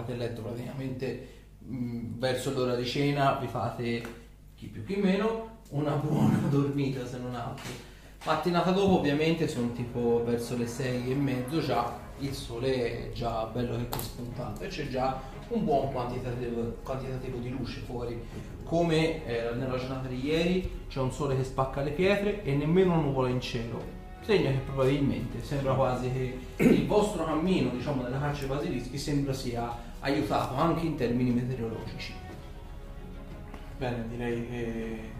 andati a letto praticamente mh, verso l'ora di cena, vi fate chi più chi meno una buona dormita se non altro. Mattinata dopo ovviamente sono tipo verso le sei e mezzo già, il sole è già bello che è spuntato e c'è già un buon quantitativo, quantitativo di luce fuori. Come eh, nella giornata di ieri c'è un sole che spacca le pietre e nemmeno una nuvola in cielo. Segna che probabilmente sembra quasi che il vostro cammino, diciamo, nella caccia ai basilischi sembra sia aiutato anche in termini meteorologici. Bene, direi che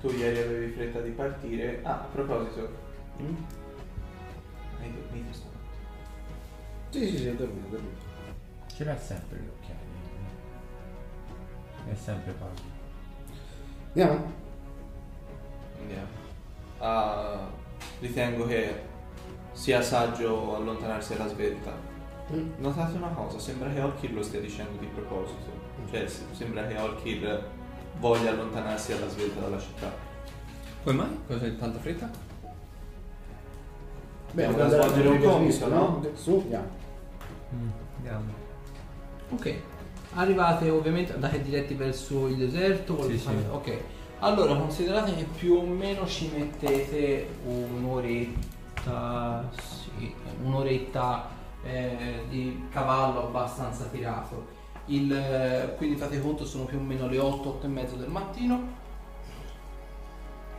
tu ieri avevi fretta di partire. Ah, a proposito, Mm? hai dormito stanotte? Sì, sì, sì, ho dormito, ho dormito. Ce l'ha sempre gli occhiali. È sempre pallido. Andiamo? Andiamo. Ah, ritengo che sia saggio allontanarsi alla svelta. Mm. Notate una cosa, sembra che Orkir lo stia dicendo di proposito. Cioè, s- sembra che Orkir voglia allontanarsi alla svelta dalla città. Come mai? Cosa hai tanta fretta? Da andare a svolgere un compito, no? Su, andiamo. Andiamo. Ok, arrivate ovviamente, andate diretti verso il deserto? Sì, sì. Ok, allora considerate che più o meno ci mettete un'oretta, sì, un'oretta eh, di cavallo abbastanza tirato. Il, eh, quindi fate conto sono più o meno le 8, 8 e mezzo del mattino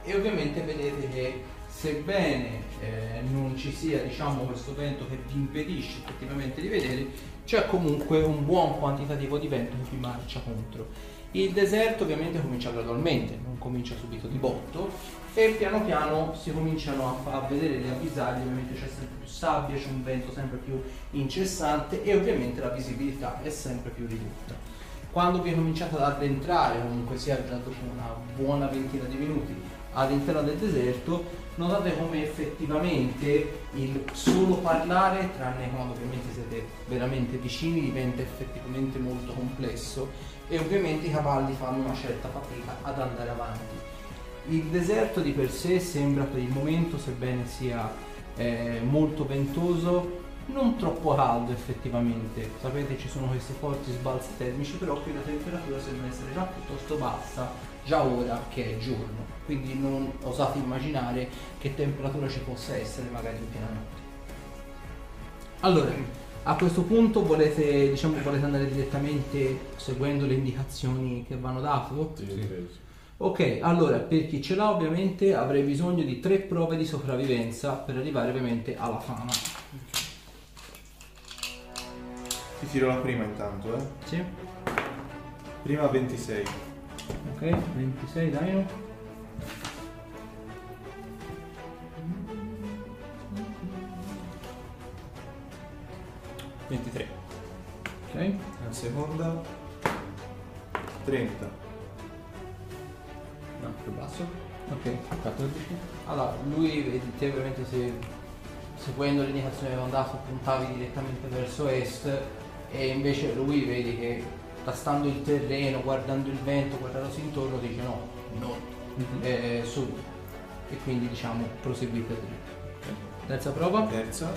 e ovviamente vedete che sebbene eh, non ci sia diciamo questo vento che vi impedisce effettivamente di vedere c'è comunque un buon quantitativo di vento che vi marcia contro il deserto ovviamente comincia gradualmente non comincia subito di botto e piano piano si cominciano a, a vedere le avvisaglie ovviamente c'è sempre più sabbia c'è un vento sempre più incessante e ovviamente la visibilità è sempre più ridotta. Quando vi cominciate ad addentrare, comunque sia già dopo una buona ventina di minuti, all'interno del deserto, notate come effettivamente il solo parlare, tranne quando ovviamente siete veramente vicini, diventa effettivamente molto complesso e ovviamente i cavalli fanno una certa fatica ad andare avanti. Il deserto di per sé sembra per il momento, sebbene sia eh, molto ventoso, non troppo caldo effettivamente. Sapete ci sono questi forti sbalzi termici, però qui la temperatura sembra essere già piuttosto bassa, già ora che è giorno. Quindi non osate immaginare che temperatura ci possa essere magari in piena notte. Allora, a questo punto volete, diciamo, volete andare direttamente seguendo le indicazioni che vanno date? Sì, sì. Ok, allora per chi ce l'ha ovviamente avrei bisogno di tre prove di sopravvivenza per arrivare ovviamente alla fama. Ti tiro la prima intanto, eh. Sì? Prima 26. Ok, 26 dai. 23. Ok. La seconda 30. No, più basso. Ok. 14. Allora, lui vedi te ovviamente se seguendo le indicazioni che avevano dato puntavi direttamente verso est e invece lui vedi che tastando il terreno, guardando il vento, guardandosi intorno dice no, no, eh, sud. E quindi diciamo proseguite dritto. Terza prova? Terza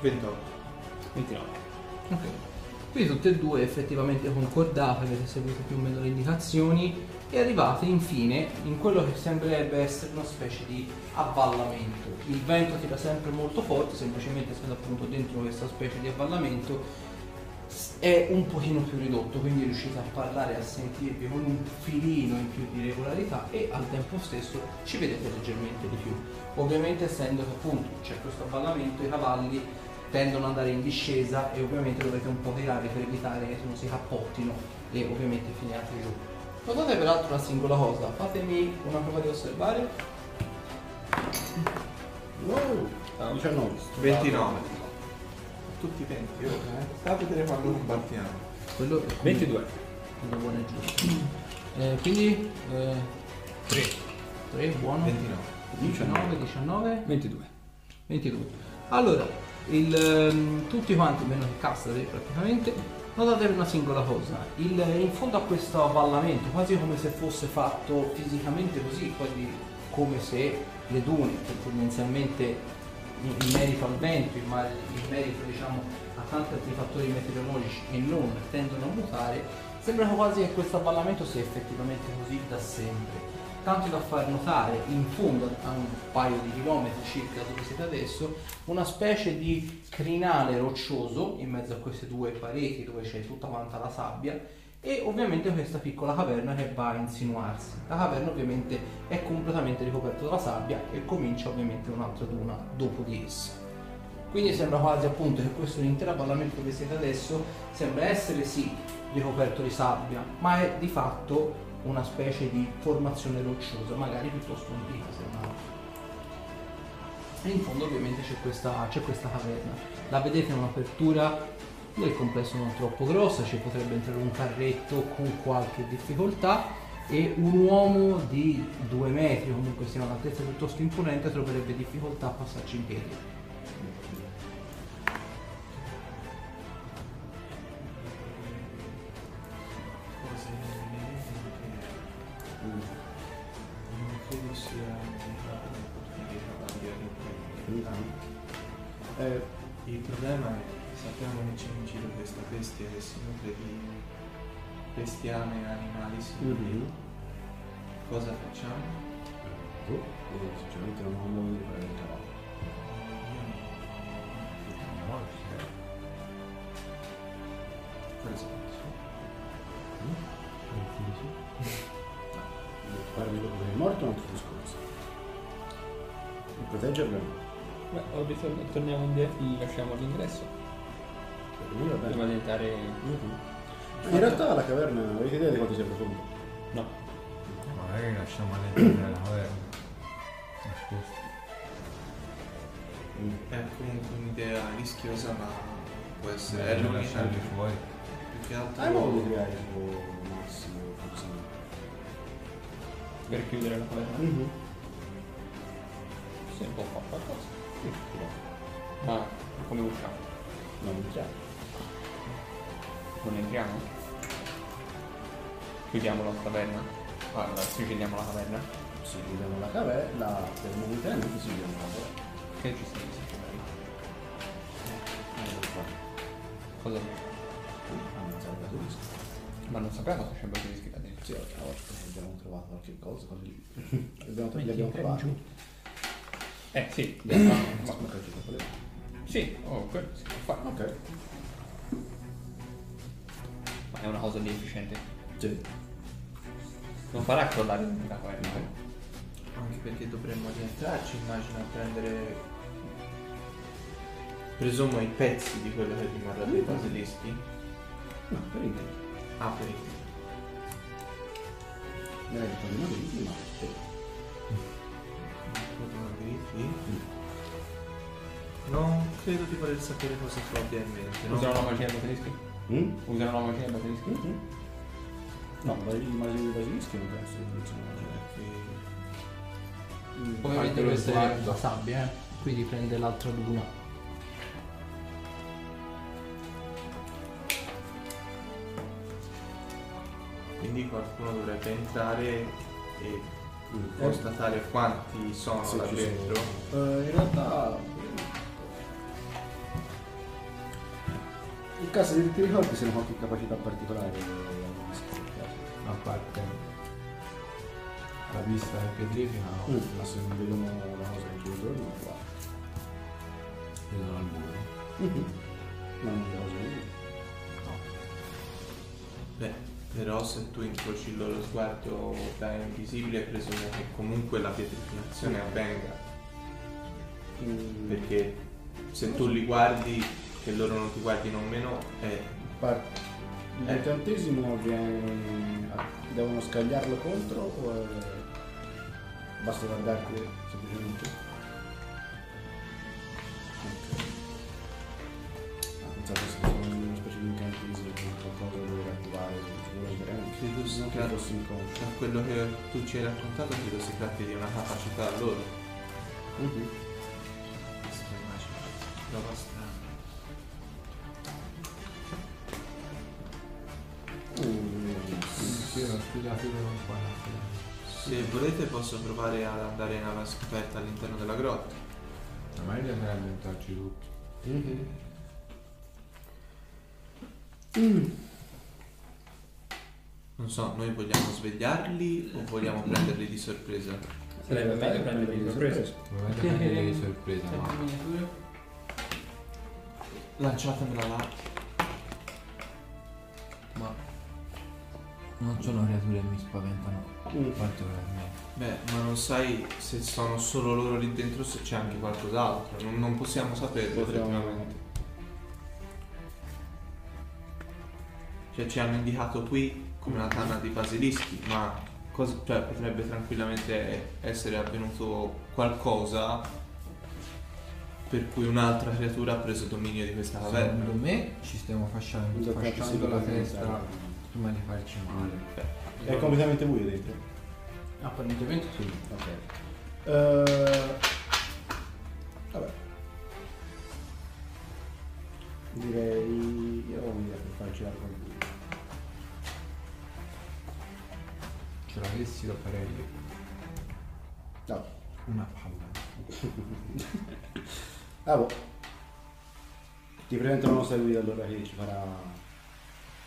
28. 29. Ok. Quindi tutte e due effettivamente concordate, avete seguito più o meno le indicazioni e arrivate infine in quello che sembrerebbe essere una specie di avvallamento. Il vento tira sempre molto forte, semplicemente essendo appunto dentro questa specie di avvallamento è un pochino più ridotto, quindi riuscite a parlare e a sentirvi con un filino in più di regolarità e al tempo stesso ci vedete leggermente di più. Ovviamente essendo che appunto c'è questo avvallamento, i cavalli tendono ad andare in discesa e ovviamente dovete un po' tirare per evitare che non si cappottino e ovviamente finiate giù. Notate peraltro una singola cosa, fatemi una prova di osservare. Wow, Ah, 19. 29. Tutti 20. Oh. Sta a vedere quando combattiamo. Quello è 22. quello buono e giusto. Eh, quindi 3. 3, buono. 29. 19, 19, 22. 22. Allora, il, ehm, tutti quanti, meno che Castle praticamente, notate una singola cosa. Il- in fondo a questo avvallamento, quasi come se fosse fatto fisicamente così, quasi come se le dune, che tendenzialmente in, in merito al vento, il mare- i merito diciamo, a tanti altri fattori meteorologici e non tendono a mutare, sembra quasi che questo avvallamento sia effettivamente così da sempre. Tanto da far notare in fondo a un paio di chilometri circa dove siete adesso una specie di crinale roccioso in mezzo a queste due pareti dove c'è tutta quanta la sabbia e ovviamente questa piccola caverna che va a insinuarsi. La caverna ovviamente è completamente ricoperta dalla sabbia e comincia ovviamente un'altra duna dopo di essa. Quindi sembra quasi appunto che questo intero avvallamento dove siete adesso sembra essere sì ricoperto di sabbia, ma è di fatto una specie di formazione rocciosa, magari piuttosto antica se non altro. E in fondo ovviamente c'è questa, c'è questa caverna. La vedete è un'apertura del complesso non troppo grossa, ci potrebbe entrare un carretto con qualche difficoltà e un uomo di due metri, comunque sia un'altezza piuttosto imponente, troverebbe difficoltà a passarci in piedi. Bestia che si nutre di bestiame e animali simili. mhm. Cosa facciamo? Oh, io sinceramente non ho modo di fare il cavallo. No, sì. Cosa pensi? Parli dopo che è morto è un altro discorso. Il proteggerlo no. Beh, torniamo indietro, lasciamo l'ingresso. Per me va bene. Prima di entrare. Mhm. In realtà la caverna, avete idea di quanto sia profonda? No. Magari lasciamo all'interno della caverna. Mm. È comunque un'idea rischiosa ma può essere è Meglio l'unica lasciarli fuori. più che altro Hai modo di creare tipo massimo funzione. Per chiudere la caverna. Mhm. Si può fare qualcosa. Ma come usciamo? non mi chiaro. Non entriamo? Chiudiamo la caverna? Allora, chiudiamo la caverna? Sì, chiudiamo la caverna, per momentaneamente si chiudiamo la caverna. Che ci stai dicendo? Eh, qua. Cosa? Ma non sappiamo se c'è un basilisco là dentro. Sì, a volte abbiamo trovato qualche cosa così. abbiamo, li abbiamo trovati. Eh sì. Abbiamo di Sì, oh, quello si può fare. Ok. Ma è una cosa di efficiente. Sì. Non farà crollare la caverna. eh? anche perché dovremmo rientrarci immagino a prendere presumo i pezzi di quello che rimarrà dei basilischi No, per intero. ah per il Direi che togliamo lì, ma sì. non credo di voler sapere cosa tu abbia in mente no? Usano la magia basilischi? Mm? Usano la magia ai basilischi? Mhm. No, ma i immagini di basilischi non penso che funzionano. Perché- vedete questa è la sabbia, eh? qui riprende l'altra duna. quindi qualcuno dovrebbe entrare e Mm. constatare quanti sono Sì, là dentro sono. Eh, in realtà in caso di ti ricordi se ne qualche capacità particolare A parte la vista che pietrifica, no. Mm, ma se non vediamo una cosa che ci ritorna qua Vedono al muro. Mhm. ma non vedo cosa di Beh, però se tu incroci il loro sguardo da invisibile presumo che comunque la pietrificazione avvenga. Mm, perché se tu li guardi che loro non ti guardino meno è par- L'incantesimo viene. devono scagliarlo contro o è- basta guardarti semplicemente? Ok. Ah, pensavo fosse solo una specie di incantesimo, qualcosa da dover attivare, credo non sia che fosse inconscio. da quello che tu ci hai raccontato credo si tratti di una capacità loro Mhm. questa immagine roba strana Sì, ho spiegato con qua. se volete posso provare ad andare alla scoperta all'interno della grotta Ma meglio per addentrarci tutti. Mhm. Non so, noi vogliamo svegliarli o vogliamo prenderli di sorpresa? Sarebbe meglio prenderli di sorpresa. Dovete Che- prendere di sorpresa, miniature. Lanciatemela là. Non sono creature che mi spaventano Mm. particolarmente. Beh, ma non sai se sono solo loro lì dentro o se c'è anche qualcos'altro. Non, non possiamo saperlo Potremmo- effettivamente. Cioè ci hanno indicato qui come una tanna di basilischi, ma cos- cioè, potrebbe tranquillamente essere avvenuto qualcosa per cui un'altra creatura ha preso dominio di questa caverna. Secondo me ci stiamo fasciando, fasciando la testa. Prima di farci male. Beh, È completamente buio dentro. Apparentemente sì. Ok. Eh, vabbè. Direi. Io ho un'idea per farci la con Ce l'avessi lo farei No. una palla. Ah, boh. Ti presento la nostra guida allora che ci farà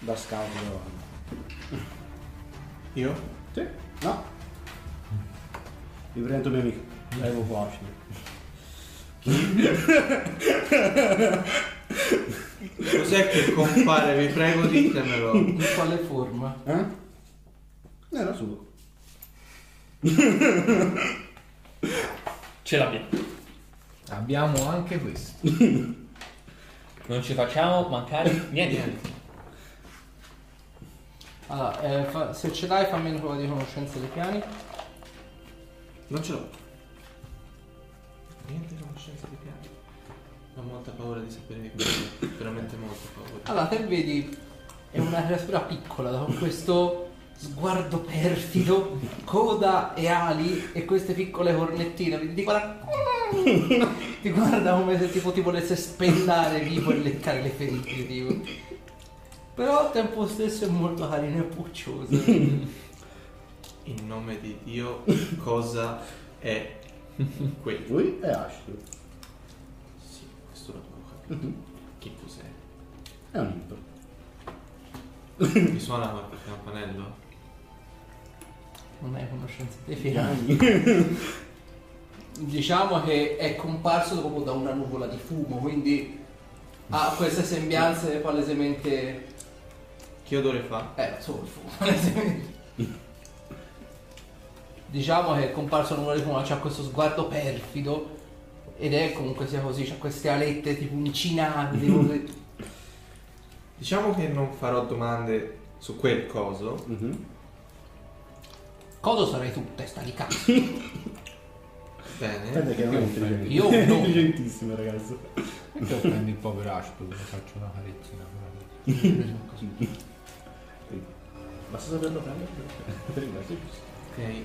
da scout davanti. io? Sì? No. Vi presento il mio amico. Evo Placido. Cos'è che compare? Vi prego ditemelo. In quale forma? Eh? Era suo. Ce l'abbiamo. Abbiamo anche questo. Non ci facciamo mancare niente. Allora, eh, fa- se ce l'hai fammi una prova di conoscenza dei piani. Non ce l'ho. Niente conoscenza di piani. Ho molta paura di sapere che cos'è. Veramente molta paura. Allora, te vedi, è una creatura piccola, con questo sguardo perfido, coda e ali e queste piccole cornettine. Ti guarda, ti guarda come se tipo ti volesse spellare vivo e leccare le ferite. Tipo. Però al tempo stesso è molto carino e puccioso. In nome di Dio, cosa è quello? Lui è Ashton. Sì, questo l'avevo capito. Che cos'è? È un impro. Mi suona qualche campanello? Non hai conoscenza dei piani. Diciamo che è comparso proprio da una nuvola di fumo, quindi ha queste sembianze palesemente Che odore fa? Eh, fumo, palesemente. Diciamo che è comparso una nuvola di fumo, c'ha questo sguardo perfido ed è comunque sia così, c'ha queste alette tipo uncinanti. così. Diciamo che non farò domande su quel coso. Mhm. Cosa sarai tu, testa di cazzo? Bene. Che non è intelligente. Io no. Intelligentissimo ragazzo. Perché prendi il povero Ashton e faccio una carezzina Basta saperlo prendere. Prima, sì. Ok.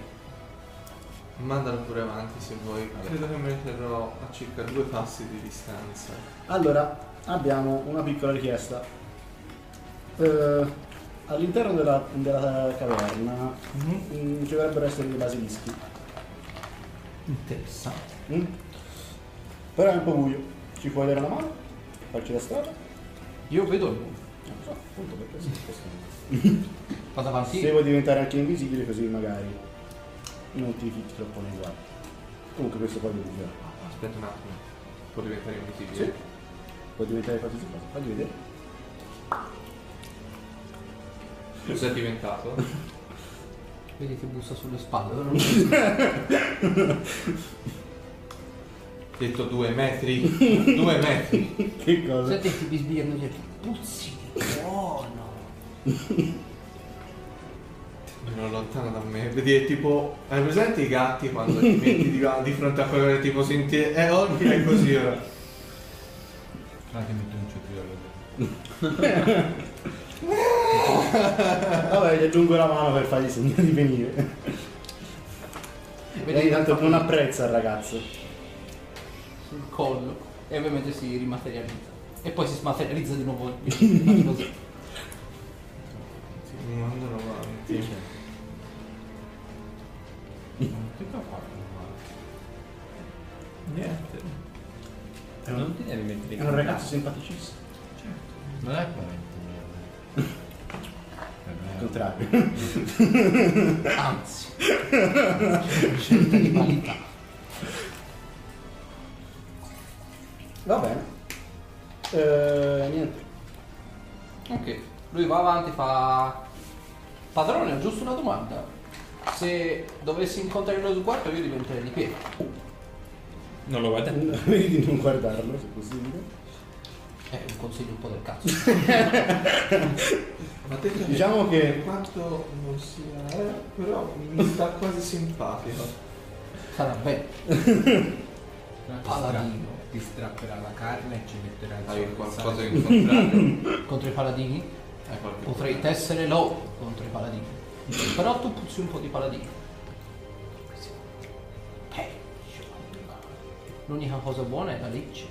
Mandalo pure avanti se vuoi. Credo che me ne terrò a circa due passi di distanza. Allora, abbiamo una piccola richiesta. Eh, all'interno della, della caverna mm, ci dovrebbero essere dei basilischi. Interessante. Mm? Però è un po' buio. Ci puoi dare una mano? Farci la strada? Io vedo il fumo. Non so, appunto per questo. questo. Vado avanti. Se vuoi diventare anche invisibile così magari non ti fitti troppo nei guardi. Comunque questo poi lo userò. Aspetta un attimo. Può diventare invisibile? Sì. Puoi diventare qualsiasi cosa. Fagli vedere. Cos'è diventato? Vedi che bussa sulle spalle. Detto due metri. due metri. Che cosa? Senti che ti bisbigliano gli occhi. Puzzi di buono. Meno lontano da me. Vedi, è tipo. Hai presente i gatti quando ti metti di, di fronte a quello che tipo senti. Eh, oggi è così ora. Fate metto un cetriolo. Vabbè, gli aggiungo la mano per fargli segno di venire. Vedi che tanto non apprezza il ragazzo. sul collo e ovviamente si rimaterializza. E poi si smaterializza di nuovo. Così. Mi mandano avanti. Fatto? Niente. Non ti devi mettere È un simpaticissimo. Non è parente Al mio. contrario. Anzi, scelta di qualità. Va bene. Eh, niente. Ok, lui va avanti, fa... Padrone, ho giusto una domanda. Se dovessi incontrare il quarto io diventerei di piede. Non lo guarda? Vedi di non guardarlo, se possibile. È un consiglio un po' del cazzo. Ma te Diciamo che quanto non sia, eh, però mi sta quasi simpatico. Sarà bene. Ti Paladino. Ti strapperà la carne e ci metterà il Hai qualcosa in contrario? Contro i paladini? Hai qualche Potrei problema? tessere lo contro i paladini. Però tu puzzi un po' di paladini. L'unica cosa buona è la legge.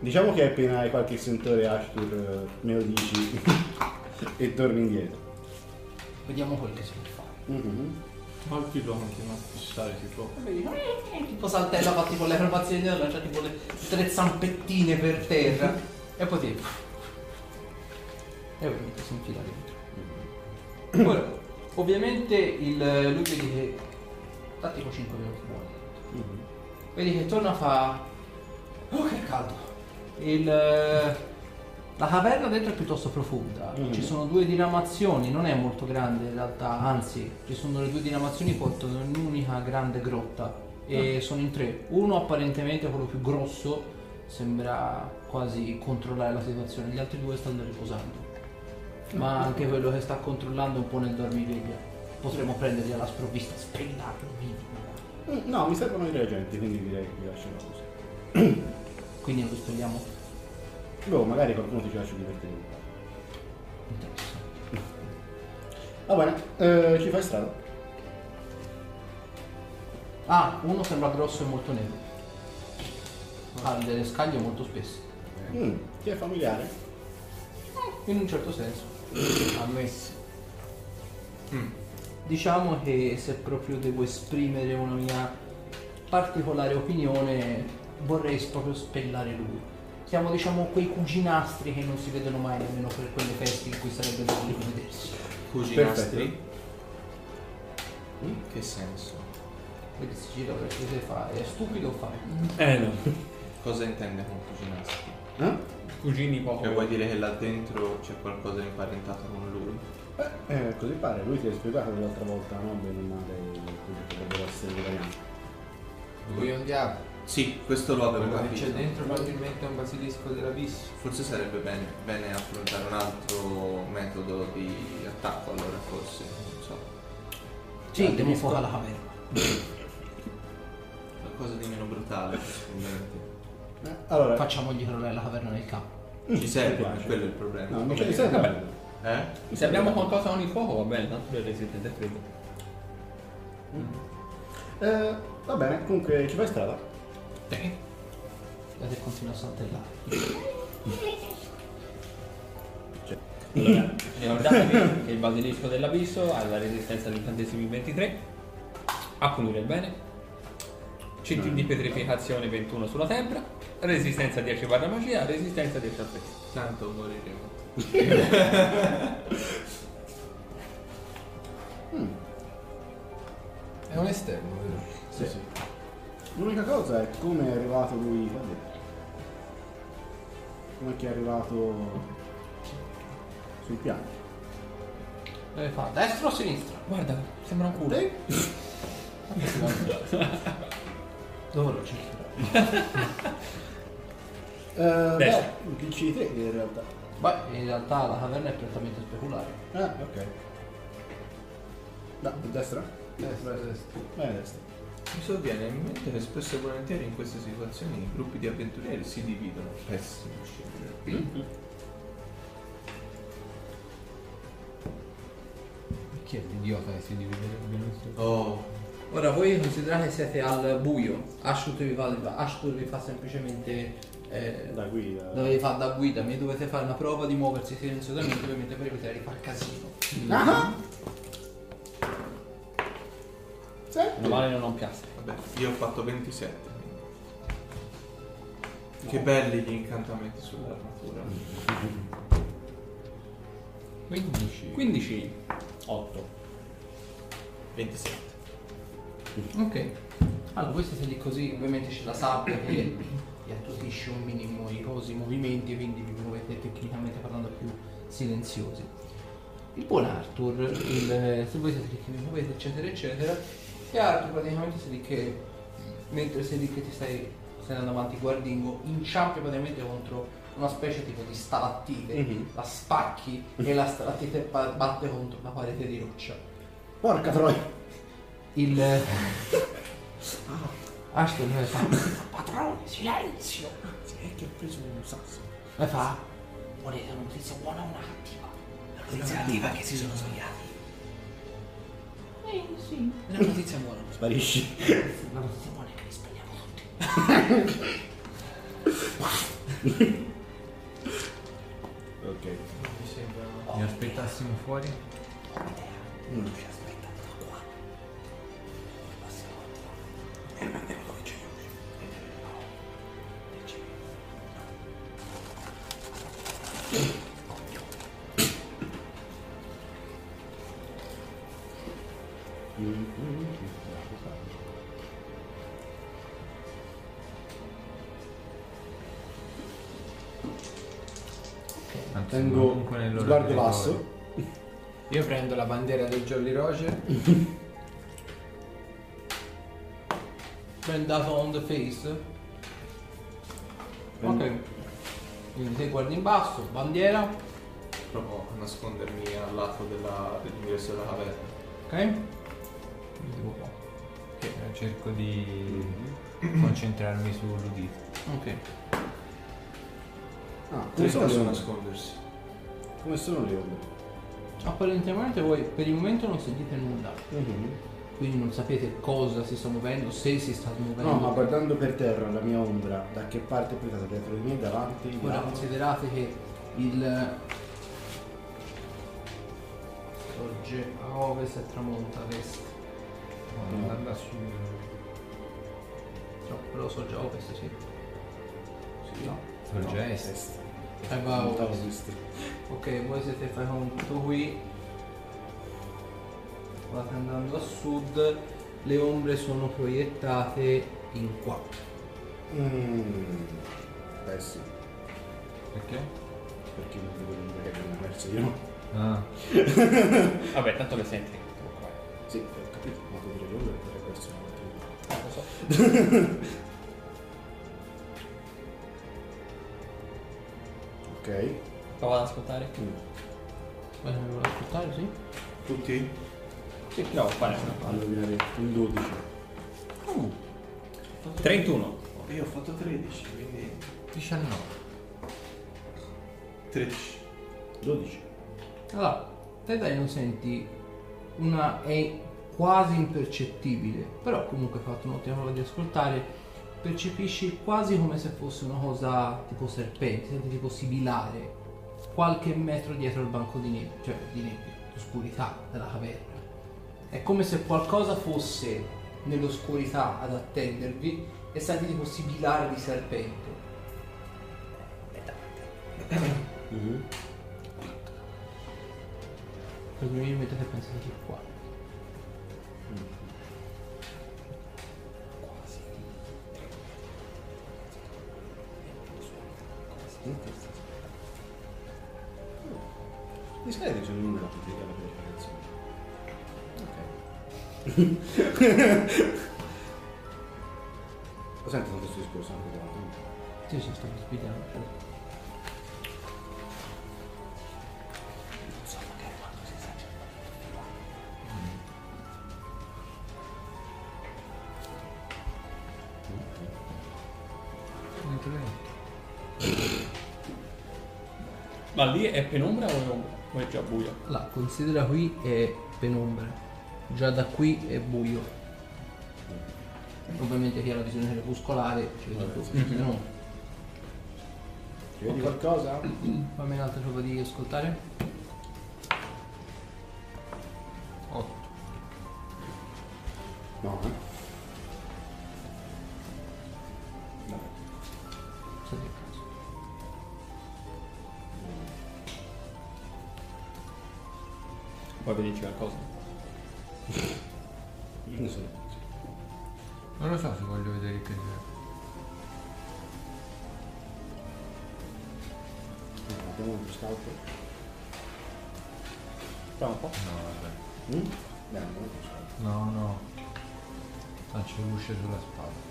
Diciamo che appena hai qualche sentore Ashtur eh, me lo dici e torni indietro. Vediamo quel che si può fare. Mhm. Qualche lo continua a fissare si può. E vedi, eh, tipo saltella fatti con le acrobazie di c'ha tipo le tre zampettine per terra. e poi ti... E ovviamente si infila dentro. Ora, ovviamente il, lui vedi che... Tattico 5 minuti buoni. Mhm. Vedi che torna fa... Oh che caldo! Il, la caverna dentro è piuttosto profonda, Mhm. ci sono due diramazioni, non è molto grande in realtà, anzi ci sono le due diramazioni portano in un'unica grande grotta e sono in tre. Uno apparentemente quello più grosso sembra quasi controllare la situazione, gli altri due stanno riposando. Ma anche quello che sta controllando un po' nel dormiveglia. Potremmo prenderli alla sprovvista, spellarli vivi. Mm, No, mi servono i reagenti, quindi direi che vi lascerò così. Quindi lo spelliamo Boh, magari qualcuno ti lascia divertire. interessante. Va bene, eh, ci fai strada. Ah, uno sembra grosso e molto nero. Ha delle scaglie molto spesse. Mm, ti è familiare? In un certo senso. Ammesso. Diciamo che se proprio devo esprimere una mia particolare opinione, vorrei proprio spellare lui. Siamo diciamo quei cuginastri che non si vedono mai nemmeno per quelle feste in cui sarebbe bello vedersi. Cuginastri? In che senso? Vedi si gira per che fa, è stupido o fa? Eh no. Cosa intende con cuginastri? Eh? Cugini poco. Cioè vuoi dire che là dentro c'è qualcosa di imparentato con lui? Beh, eh, così pare, lui ti ha spiegato l'altra volta, no? Bene o male, quello che potrebbero essere le varianti. Lui è un diavolo. Sì, questo lo avevo Quello che capito. c'è dentro probabilmente è un basilisco dell'abisso. Forse sarebbe bene, bene affrontare un altro metodo di attacco allora forse, non so. Sì, devo fuoco alla caverna. Qualcosa di meno brutale possibilmente. Eh, allora, Facciamogli crollare la caverna nel capo. Ci serve, piace. quello è il problema. No, non ci serve. Vabbè. Eh? Se abbiamo qualcosa con il fuoco va bene, tanto è resistente al freddo. Eh, va bene, comunque ci fai strada. Vedete continua a saltellare. Allora, ricordatevi che il basilisco dell'abisso ha la resistenza agli incantesimi 23, a punire il bene, CT di petrificazione 21 sulla tempra, resistenza 10 barra magia, resistenza 10 al freddo. Tanto moriremo. È un esterno, vero? Sì, sì. L'unica cosa è come è arrivato lui qua dentro. Come che è arrivato sul piano. Dove fa? Destra o sinistra? Guarda, sembra un culo. Eh? Dove lo cerchi? Eh, Destra. beh, il C3 in realtà. Beh, in realtà la caverna è prettamente speculare. Ah, ok. No, destra? Destra, destra. Vai a destra. Mi sovviene in mente che spesso e volentieri in queste situazioni i gruppi di avventurieri si dividono. Pessimo scegliere. Chi è l'idiota che si dividerebbe? Non so. Oh, Ora voi considerate che siete al buio. Ashtur vi fa, Ashtur vi fa semplicemente. Eh, Da guida. dove vi fa da guida, mi dovete fare una prova di muoversi silenziosamente ovviamente per evitare di far casino. Ah! Sì. Meno male non ho un vabbè, io ho fatto 27. Che belli gli incantamenti sull'armatura. 15. 15. 8. 27. Ok. Allora, voi siete lì così, ovviamente c'è la sabbia che attutisce un minimo i cosi movimenti, quindi vi muovete tecnicamente parlando più silenziosi. Il buon Arthur, il- se voi siete lì che vi muovete, eccetera, eccetera, e Arthur praticamente sei lì che, mentre sei lì che ti stai, stai andando avanti guardingo, inciampi praticamente contro una specie tipo di stalattite, Mhm. la spacchi e la stalattite ba- batte contro la parete di roccia. Porca troia! Il Ashton come fa? Padrone, silenzio! È che ho preso un sasso. E fa? Volete una notizia buona o una cattiva? La notizia cattiva che si sono svegliati. Eh sì. La notizia buona. Sparisci. La notizia buona è che li svegliamo tutti. Ok. Mi sembra. Mi aspettassimo fuori? Non ci aspetta Jolly Roger. Bend up on the face. Ok. Quindi te guardi in basso, bandiera, Provo a nascondermi al lato della- dell'ingresso della caverna. ok? Tipo qua. Eh, Cerco di concentrarmi sull'udito. Ok. Ah, come Come sono le posso ombre? nascondersi? Come sono le ombre? Apparentemente voi per il momento non sentite nulla, Mhm. quindi non sapete cosa si sta muovendo, se si sta muovendo. No, ma guardando per terra la mia ombra, da che parte è puntata? Dietro di me, davanti, Ora lato? considerate che il sorge a ovest e tramonta a est. Oh, andando su. No, però sorge a ovest, sì. Sì. No. Sorge No, a est. Eh, va a Puntata ovest. ovest. Ok, voi siete fai conto qui. State andando a sud, le ombre sono proiettate in qua. Mm. Beh sì, Perché? perché non devo dire che abbiamo perso io. Ah, Vabbè, tanto le senti. Sì, ho capito, ma può dire che ombre per perso una Eh, lo so. Ok. Prova ad ascoltare. Mm. Beh, me lo ascoltare, sì? Tutti? Sì, provo a fare. Allora un 12. 31. Io ho fatto 13, quindi 19. 13. 12. Allora, te dai non senti una è quasi impercettibile, però comunque hai fatto un'ottima prova di ascoltare, percepisci quasi come se fosse una cosa tipo serpente, senti tipo sibilare qualche metro dietro il banco di nebbia, cioè di nebbia, oscurità della caverna. È come se qualcosa fosse nell'oscurità ad attendervi e senti tipo sibilare di serpente. Mhm. Probabilmente che pensate che qua. Di scalette c'è un numero applicare la purificazione. Ok. Ho sentito questo discorso anche davanti. Sì, sì, stavo spiegando. cioè. Non so magari quando si esagera. Ma lì è penombra o è ombra? O è già buio? La considera qui è penombra. Già da qui è buio. Ovviamente chi ha la visione crepuscolare ci vede. Se no, Ti vedi qualcosa? fammi un'altra prova di ascoltare. 8. No, eh? Poi vederci qualcosa. Non so. Non lo so se voglio vedere che Abbiamo un scout. Proviamo un po'. No, vabbè. Mm? Beh. No, no. Lancio luce sulla spada.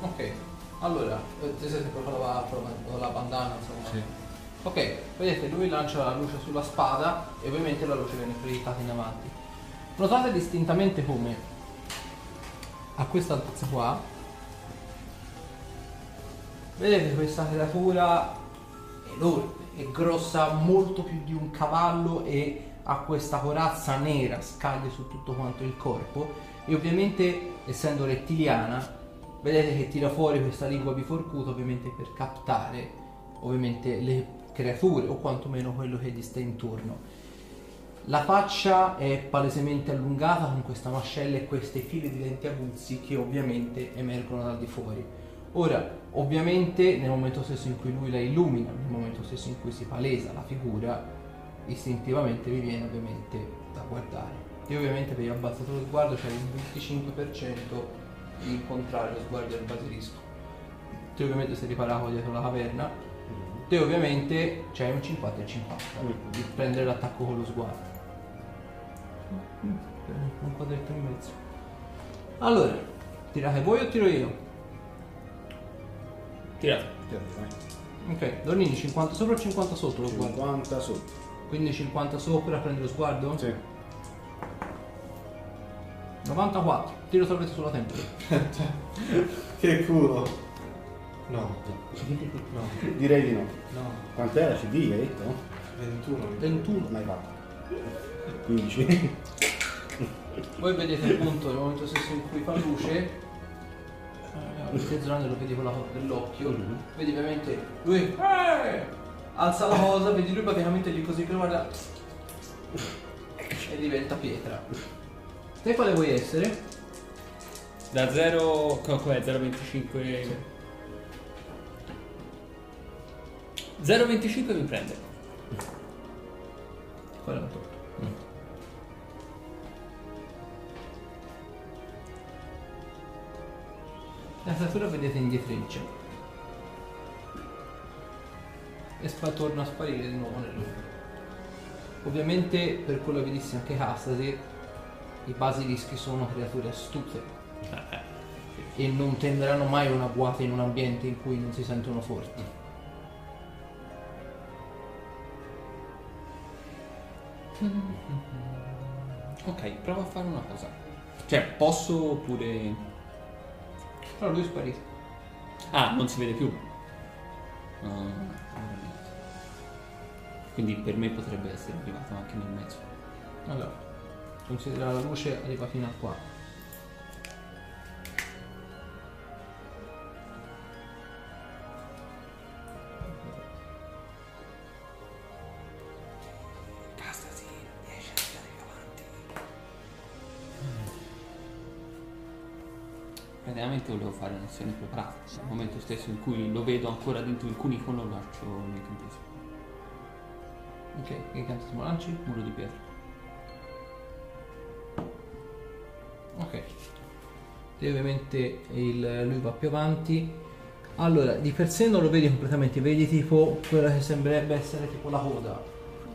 Ok, allora, eh, ti siete proprio con la, con la bandana, insomma. Sì. Ok, vedete, lui lancia la luce sulla spada e ovviamente la luce viene proiettata in avanti. Notate distintamente come a questa altezza qua vedete questa creatura enorme, è grossa molto più di un cavallo e ha questa corazza nera, scaglie su tutto quanto il corpo e ovviamente essendo rettiliana vedete che tira fuori questa lingua biforcuta ovviamente per captare ovviamente le creature o quantomeno quello che gli sta intorno. La faccia è palesemente allungata con questa mascella e queste file di denti aguzzi che ovviamente emergono dal di fuori. Ora, ovviamente nel momento stesso in cui lui la illumina, nel momento stesso in cui si palesa la figura, istintivamente vi viene ovviamente da guardare. Io ovviamente vi ho abbassato lo sguardo, c'è il 25% di incontrare lo sguardo del basilisco. Te ovviamente sei riparato dietro la caverna, te ovviamente c'è un 50 e 50 di prendere l'attacco con lo sguardo. Mm, Un quadretto e mezzo. Allora, tirate voi o tiro io? Tirato. Ok, Dornini 50 sopra o 50 sotto lo sguardo? 50 sotto. Quindi 50 sopra, prendi lo sguardo? Sì. 94, tiro salvezza sulla tempia. Che culo. No, no, Direi di no. No. Quant'era CD, hai detto? 21. 21. Mai fatto. 15. Voi vedete appunto nel momento stesso in cui fa luce, eh, il Zonano lo vedi con la foto dell'occhio, Mhm. vedi ovviamente lui eh, alza la cosa, vedi lui praticamente lì così che lo guarda e diventa pietra. Te quale vuoi essere? Da 0. Com'è? 0,25. 0,25 mi prende. Quello è un tocco. La statura vedete indietreggia. E spa- torna a sparire di nuovo nell'ombra. Ovviamente per quello che disse anche Castasi, i basilischi sono creature astute e non tenderanno mai una guata in un ambiente in cui non si sentono forti. Ok, prova a fare una cosa. Cioè, posso pure. Però lui sparisce. Ah, non si vede più. No, allora niente. Quindi per me potrebbe essere arrivato anche nel mezzo. Allora, considera la luce arriva fino a qua. Praticamente volevo fare un'azione preparata. Nel momento stesso in cui lo vedo ancora dentro il cunico, lo lancio nel incantesimo. Ok, che incantesimo lanci? Muro di pietra. Ok. E ovviamente il- lui va più avanti. Allora, di per sé non lo vedi completamente, vedi tipo quella che sembrerebbe essere tipo la coda.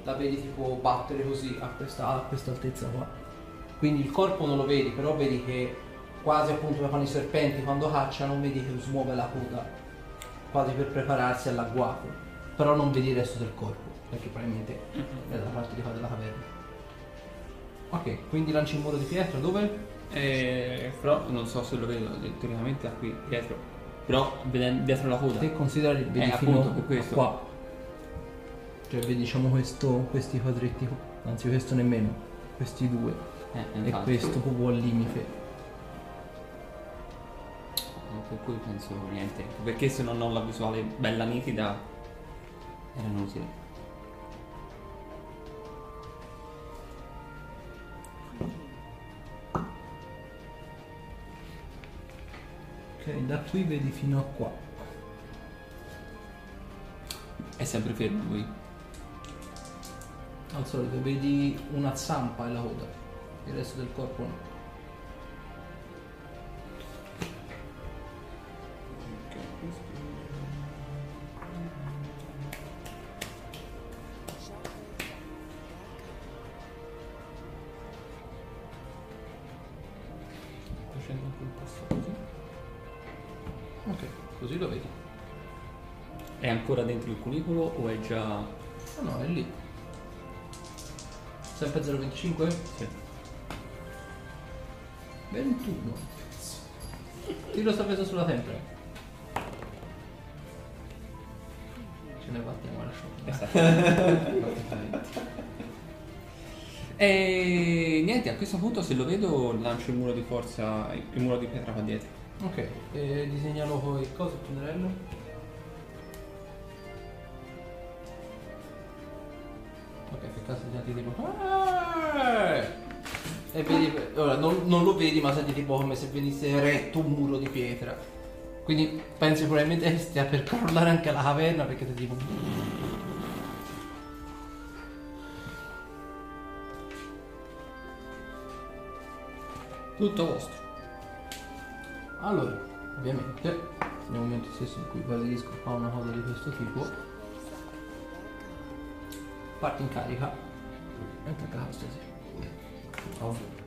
La vedi tipo battere così a questa, a questa altezza qua. Quindi il corpo non lo vedi, però vedi che quasi appunto come fanno i serpenti quando cacciano, vedi che smuove la coda quasi per prepararsi all'agguato. Però non vedi il resto del corpo, perché probabilmente è dalla parte di qua della caverna. Ok, quindi lanci il muro di pietra dove? Eh, però non so se lo vedo, teoricamente è qui dietro. Però vedendo dietro la coda. Te considera vedi Eh, appunto, per questo. qua. Cioè vedi diciamo questo, questi quadretti qua. Anzi questo nemmeno. Questi due. Eh, E infatti. questo proprio al limite. Per cui penso niente. Perché se non ho la visuale bella nitida era inutile. Ok, da qui vedi fino a qua. È sempre fermo lui. Al solito vedi una zampa e la coda, il resto del corpo no. 5? Sì. 21. Tiro sta peso sulla tempra. Ce ne battiamo alla sciopera. Esatto. e niente, a questo punto se lo vedo lancio il muro di forza, il muro di pietra qua dietro. Ok, e gli poi cosa, coso, il pennarello. Ok, che caso già ti devo... Ah! E vedi, ora non, non lo vedi, ma senti tipo come se venisse eretto un muro di pietra. Quindi pensi probabilmente stia per crollare anche la caverna perché ti tipo. Tutto vostro. Allora, ovviamente, nel momento stesso in cui il basilisco fa una cosa di questo tipo, parte in carica e attacca la stasera. Oh.